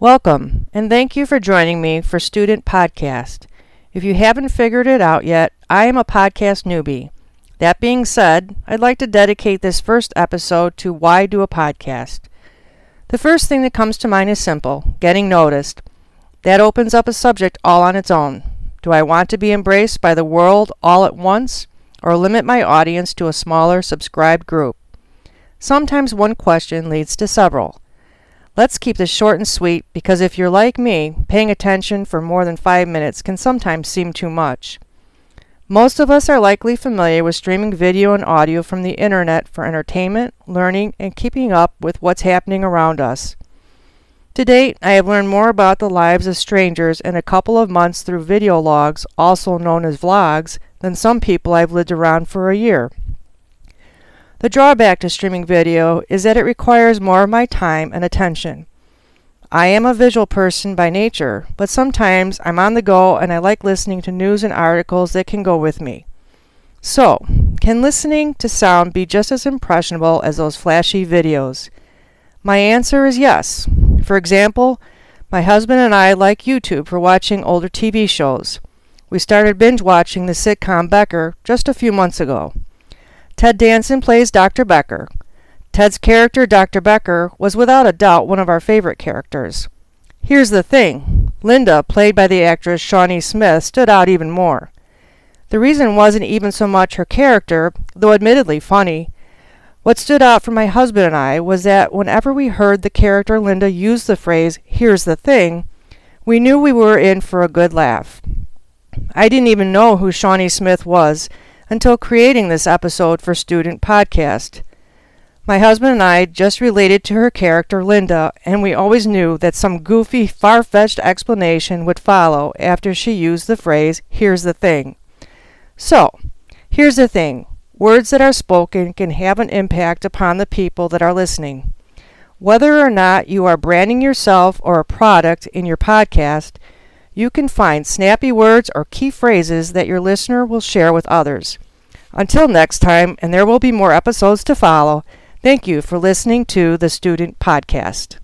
Welcome, and thank you for joining me for Student Podcast. If you haven't figured it out yet, I am a podcast newbie. That being said, I'd like to dedicate this first episode to why do a podcast. The first thing that comes to mind is simple getting noticed. That opens up a subject all on its own. Do I want to be embraced by the world all at once, or limit my audience to a smaller subscribed group? Sometimes one question leads to several. Let's keep this short and sweet because if you're like me, paying attention for more than five minutes can sometimes seem too much. Most of us are likely familiar with streaming video and audio from the internet for entertainment, learning, and keeping up with what's happening around us. To date, I have learned more about the lives of strangers in a couple of months through video logs, also known as vlogs, than some people I've lived around for a year. The drawback to streaming video is that it requires more of my time and attention. I am a visual person by nature, but sometimes I'm on the go and I like listening to news and articles that can go with me. So, can listening to sound be just as impressionable as those flashy videos? My answer is yes. For example, my husband and I like YouTube for watching older TV shows. We started binge watching the sitcom Becker just a few months ago. Ted Danson plays Dr. Becker. Ted's character, Dr. Becker, was without a doubt one of our favorite characters. Here's the thing Linda, played by the actress Shawnee Smith, stood out even more. The reason wasn't even so much her character, though admittedly funny. What stood out for my husband and I was that whenever we heard the character Linda use the phrase, here's the thing, we knew we were in for a good laugh. I didn't even know who Shawnee Smith was until creating this episode for Student Podcast. My husband and I just related to her character Linda, and we always knew that some goofy, far fetched explanation would follow after she used the phrase, here's the thing. So, here's the thing words that are spoken can have an impact upon the people that are listening. Whether or not you are branding yourself or a product in your podcast, you can find snappy words or key phrases that your listener will share with others. Until next time, and there will be more episodes to follow, thank you for listening to the Student Podcast.